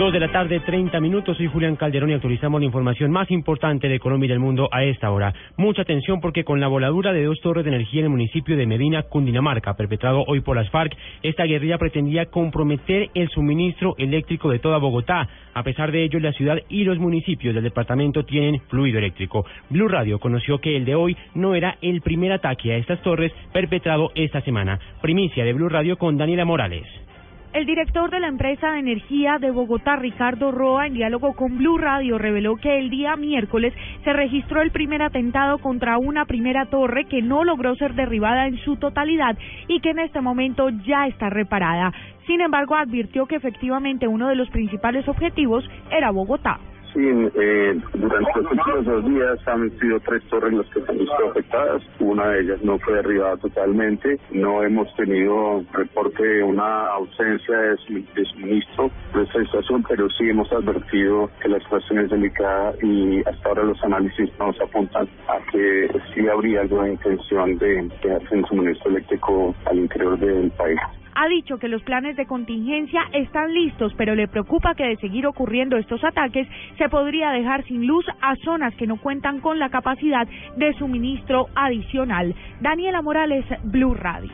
Dos de la tarde, 30 minutos. Soy Julián Calderón y actualizamos la información más importante de Colombia y del mundo a esta hora. Mucha atención porque con la voladura de dos torres de energía en el municipio de Medina, Cundinamarca, perpetrado hoy por las FARC, esta guerrilla pretendía comprometer el suministro eléctrico de toda Bogotá. A pesar de ello, la ciudad y los municipios del departamento tienen fluido eléctrico. Blue Radio conoció que el de hoy no era el primer ataque a estas torres perpetrado esta semana. Primicia de Blue Radio con Daniela Morales. El director de la empresa de energía de Bogotá, Ricardo Roa, en diálogo con Blue Radio, reveló que el día miércoles se registró el primer atentado contra una primera torre que no logró ser derribada en su totalidad y que en este momento ya está reparada. Sin embargo, advirtió que efectivamente uno de los principales objetivos era Bogotá. Sí, eh, durante los últimos dos días han sido tres torres las que se han visto afectadas. Una de ellas no fue derribada totalmente. No hemos tenido reporte de una ausencia de, suministro de esta estación, pero sí hemos advertido que la situación es delicada y hasta ahora los análisis nos apuntan a que sí habría alguna intención de hacer un suministro eléctrico al interior del país ha dicho que los planes de contingencia están listos, pero le preocupa que de seguir ocurriendo estos ataques se podría dejar sin luz a zonas que no cuentan con la capacidad de suministro adicional. Daniela Morales, Blue Radio.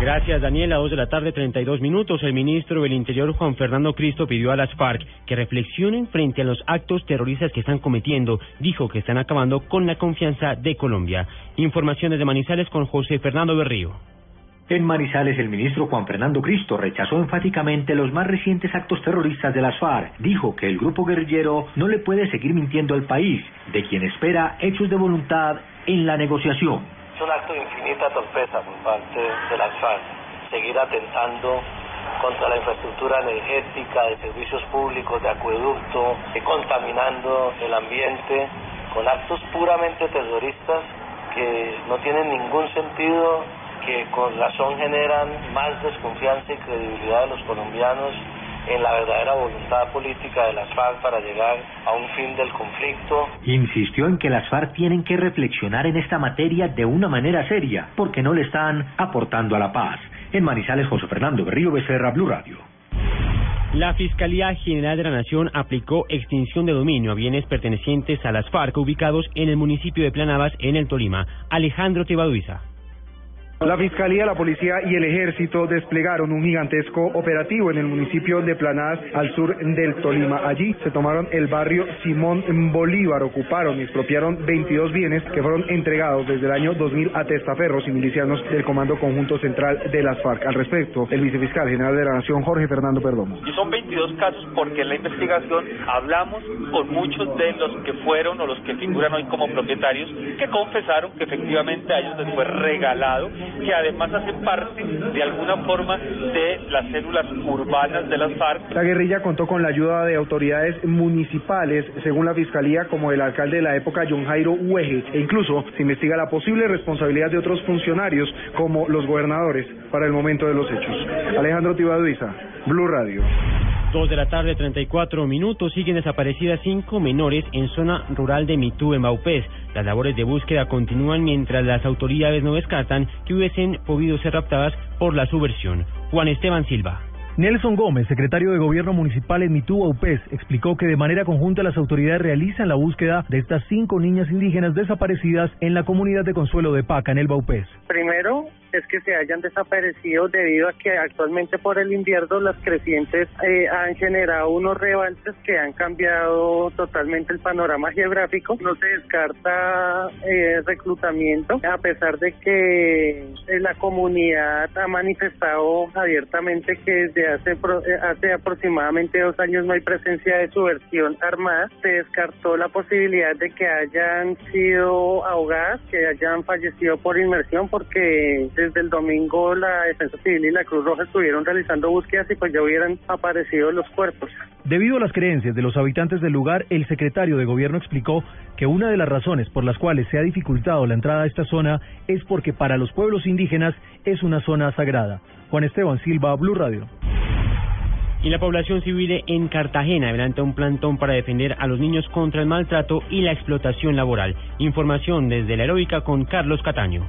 Gracias, Daniela. Dos de la tarde, 32 minutos. El ministro del Interior, Juan Fernando Cristo, pidió a las FARC que reflexionen frente a los actos terroristas que están cometiendo. Dijo que están acabando con la confianza de Colombia. Informaciones de Manizales con José Fernando Berrío. En Manizales, el ministro Juan Fernando Cristo rechazó enfáticamente los más recientes actos terroristas de las FARC. Dijo que el grupo guerrillero no le puede seguir mintiendo al país, de quien espera hechos de voluntad en la negociación. Es un acto de infinita torpeza por parte de las FARC, seguir atentando contra la infraestructura energética, de servicios públicos, de acueducto, contaminando el ambiente con actos puramente terroristas que no tienen ningún sentido que con razón generan más desconfianza y credibilidad de los colombianos en la verdadera voluntad política de las FARC para llegar a un fin del conflicto. Insistió en que las FARC tienen que reflexionar en esta materia de una manera seria, porque no le están aportando a la paz. En Manizales, José Fernando Berrío Becerra, Blue Radio. La Fiscalía General de la Nación aplicó extinción de dominio a bienes pertenecientes a las FARC ubicados en el municipio de Planabas, en el Tolima. Alejandro Tibaduiza. La Fiscalía, la Policía y el Ejército desplegaron un gigantesco operativo en el municipio de Planadas, al sur del Tolima. Allí se tomaron el barrio Simón Bolívar, ocuparon y expropiaron 22 bienes que fueron entregados desde el año 2000 a testaferros y milicianos del Comando Conjunto Central de las FARC. Al respecto, el vicefiscal general de la Nación, Jorge Fernando Perdomo. Y son 22 casos porque en la investigación hablamos con muchos de los que fueron o los que figuran hoy como propietarios que confesaron que efectivamente a ellos les fue regalado que además hacen parte de alguna forma de las células urbanas de las FARC. La guerrilla contó con la ayuda de autoridades municipales, según la Fiscalía, como el alcalde de la época, John Jairo Ueje, e incluso se investiga la posible responsabilidad de otros funcionarios, como los gobernadores, para el momento de los hechos. Alejandro Tibaduiza, Blue Radio. Dos de la tarde, 34 minutos. Siguen desaparecidas cinco menores en zona rural de Mitú, en Baupés. Las labores de búsqueda continúan mientras las autoridades no descartan que hubiesen podido ser raptadas por la subversión. Juan Esteban Silva. Nelson Gómez, secretario de Gobierno Municipal en Mitú, Baupés, explicó que de manera conjunta las autoridades realizan la búsqueda de estas cinco niñas indígenas desaparecidas en la comunidad de Consuelo de Paca, en el Baupés. Primero, es que se hayan desaparecido debido a que actualmente por el invierno las crecientes eh, han generado unos rebalses que han cambiado totalmente el panorama geográfico. No se descarta eh, reclutamiento, a pesar de que eh, la comunidad ha manifestado abiertamente que desde hace, hace aproximadamente dos años no hay presencia de subversión armada. Se descartó la posibilidad de que hayan sido ahogadas, que hayan fallecido por inmersión, porque desde el domingo la Defensa Civil y la Cruz Roja estuvieron realizando búsquedas y pues ya hubieran aparecido los cuerpos. Debido a las creencias de los habitantes del lugar, el secretario de gobierno explicó que una de las razones por las cuales se ha dificultado la entrada a esta zona es porque para los pueblos indígenas es una zona sagrada. Juan Esteban Silva, Blue Radio. Y la población civil en Cartagena adelanta un plantón para defender a los niños contra el maltrato y la explotación laboral. Información desde la heroica con Carlos Cataño.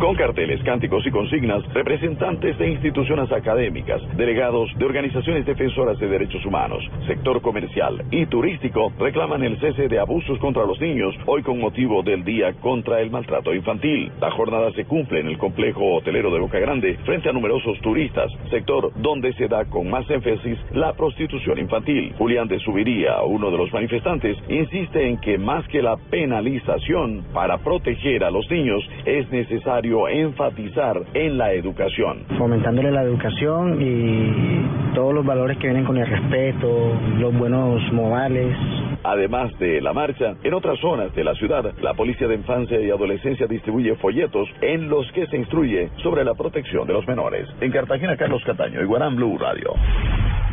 Con carteles, cánticos y consignas, representantes de instituciones académicas, delegados de organizaciones defensoras de derechos humanos, sector comercial y turístico reclaman el cese de abusos contra los niños, hoy con motivo del Día contra el Maltrato Infantil. La jornada se cumple en el complejo hotelero de Boca Grande frente a numerosos turistas, sector donde se da con más énfasis la prostitución infantil. Julián de Subiría, uno de los manifestantes, insiste en que más que la penalización para proteger a los niños es necesario enfatizar en la educación. Fomentándole la educación y todos los valores que vienen con el respeto, los buenos modales. Además de la marcha, en otras zonas de la ciudad, la Policía de Infancia y Adolescencia distribuye folletos en los que se instruye sobre la protección de los menores. En Cartagena, Carlos Cataño, Iguarán Blue Radio.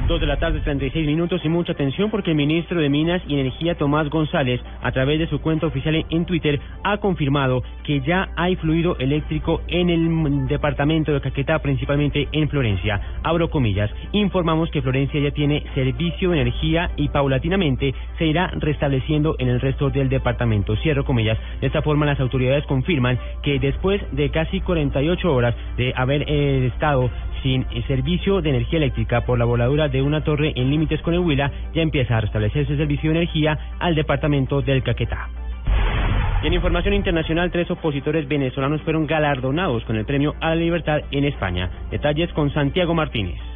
Dos de la tarde, 36 minutos y mucha atención porque el ministro de Minas y Energía, Tomás González, a través de su cuenta oficial en Twitter, ha confirmado que ya hay fluido eléctrico en el departamento de Caquetá, principalmente en Florencia. Abro comillas, informamos que Florencia ya tiene servicio de energía y paulatinamente se irá restableciendo en el resto del departamento. Cierro comillas. De esta forma, las autoridades confirman que después de casi 48 horas de haber eh, estado sin servicio de energía eléctrica por la voladura de una torre en límites con el Huila, ya empieza a restablecerse servicio de energía al departamento del Caquetá. Y en información internacional, tres opositores venezolanos fueron galardonados con el premio a la libertad en España. Detalles con Santiago Martínez.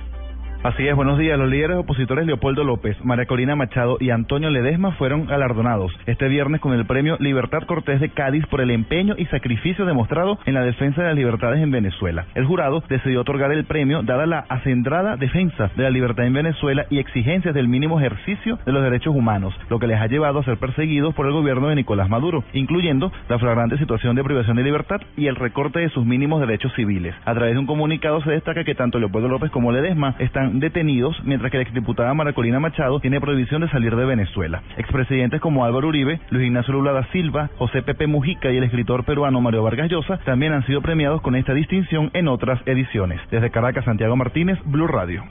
Así es, buenos días. Los líderes opositores Leopoldo López, María Corina Machado y Antonio Ledesma fueron galardonados este viernes con el premio Libertad Cortés de Cádiz por el empeño y sacrificio demostrado en la defensa de las libertades en Venezuela. El jurado decidió otorgar el premio dada la acendrada defensa de la libertad en Venezuela y exigencias del mínimo ejercicio de los derechos humanos, lo que les ha llevado a ser perseguidos por el gobierno de Nicolás Maduro, incluyendo la flagrante situación de privación de libertad y el recorte de sus mínimos derechos civiles. A través de un comunicado se destaca que tanto Leopoldo López como Ledesma están detenidos, mientras que la exdiputada Maracolina Machado tiene prohibición de salir de Venezuela. Expresidentes como Álvaro Uribe, Luis Ignacio Lula da Silva, José Pepe Mujica y el escritor peruano Mario Vargas Llosa también han sido premiados con esta distinción en otras ediciones. Desde Caracas, Santiago Martínez, Blue Radio.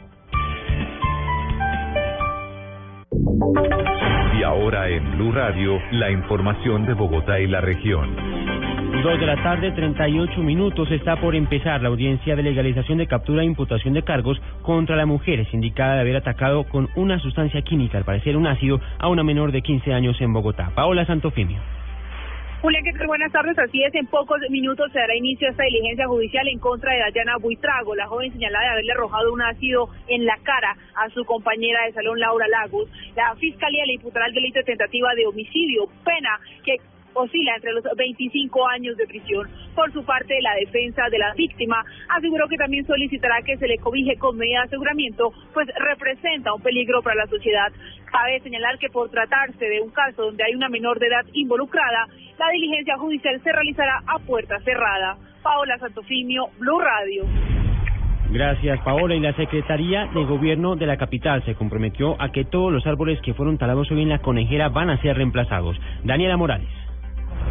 Y ahora en Blue Radio, la información de Bogotá y la región. Dos de la tarde, 38 minutos. Está por empezar la audiencia de legalización de captura e imputación de cargos contra la mujer, indicada de haber atacado con una sustancia química, al parecer un ácido, a una menor de 15 años en Bogotá. Paola Santofimio. Julián, ¿qué tal? Buenas tardes. Así es, en pocos minutos se dará inicio a esta diligencia judicial en contra de Dayana Buitrago, la joven señalada de haberle arrojado un ácido en la cara a su compañera de salón, Laura Lagos. La Fiscalía le imputará el delito de tentativa de homicidio, pena que oscila entre los 25 años de prisión. Por su parte, la defensa de la víctima aseguró que también solicitará que se le cobije con medida de aseguramiento, pues representa un peligro para la sociedad. Cabe señalar que por tratarse de un caso donde hay una menor de edad involucrada, la diligencia judicial se realizará a puerta cerrada. Paola Santofimio, Blue Radio. Gracias, Paola. Y la Secretaría de Gobierno de la capital se comprometió a que todos los árboles que fueron talados hoy en la conejera van a ser reemplazados. Daniela Morales.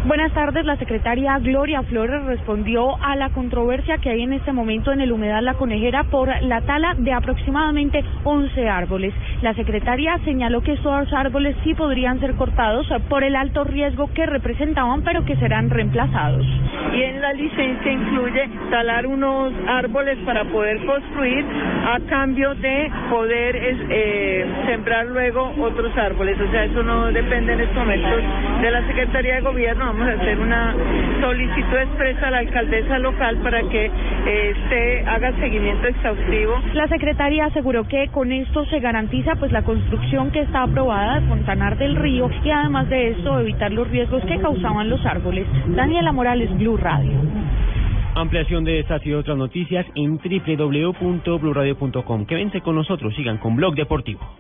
Buenas tardes. La secretaria Gloria Flores respondió a la controversia que hay en este momento en el humedal La Conejera por la tala de aproximadamente 11 árboles. La secretaria señaló que estos árboles sí podrían ser cortados por el alto riesgo que representaban, pero que serán reemplazados. Y en la licencia incluye talar unos árboles para poder construir a cambio de poder eh, sembrar luego otros árboles. O sea, eso no depende en estos momentos de la Secretaría de Gobierno vamos a hacer una solicitud expresa a la alcaldesa local para que este haga seguimiento exhaustivo. La secretaria aseguró que con esto se garantiza pues la construcción que está aprobada de Fontanar del Río y además de esto evitar los riesgos que causaban los árboles. Daniela Morales, Blue Radio. Ampliación de estas y otras noticias en www.bluradio.com. Quédense con nosotros, sigan con Blog Deportivo.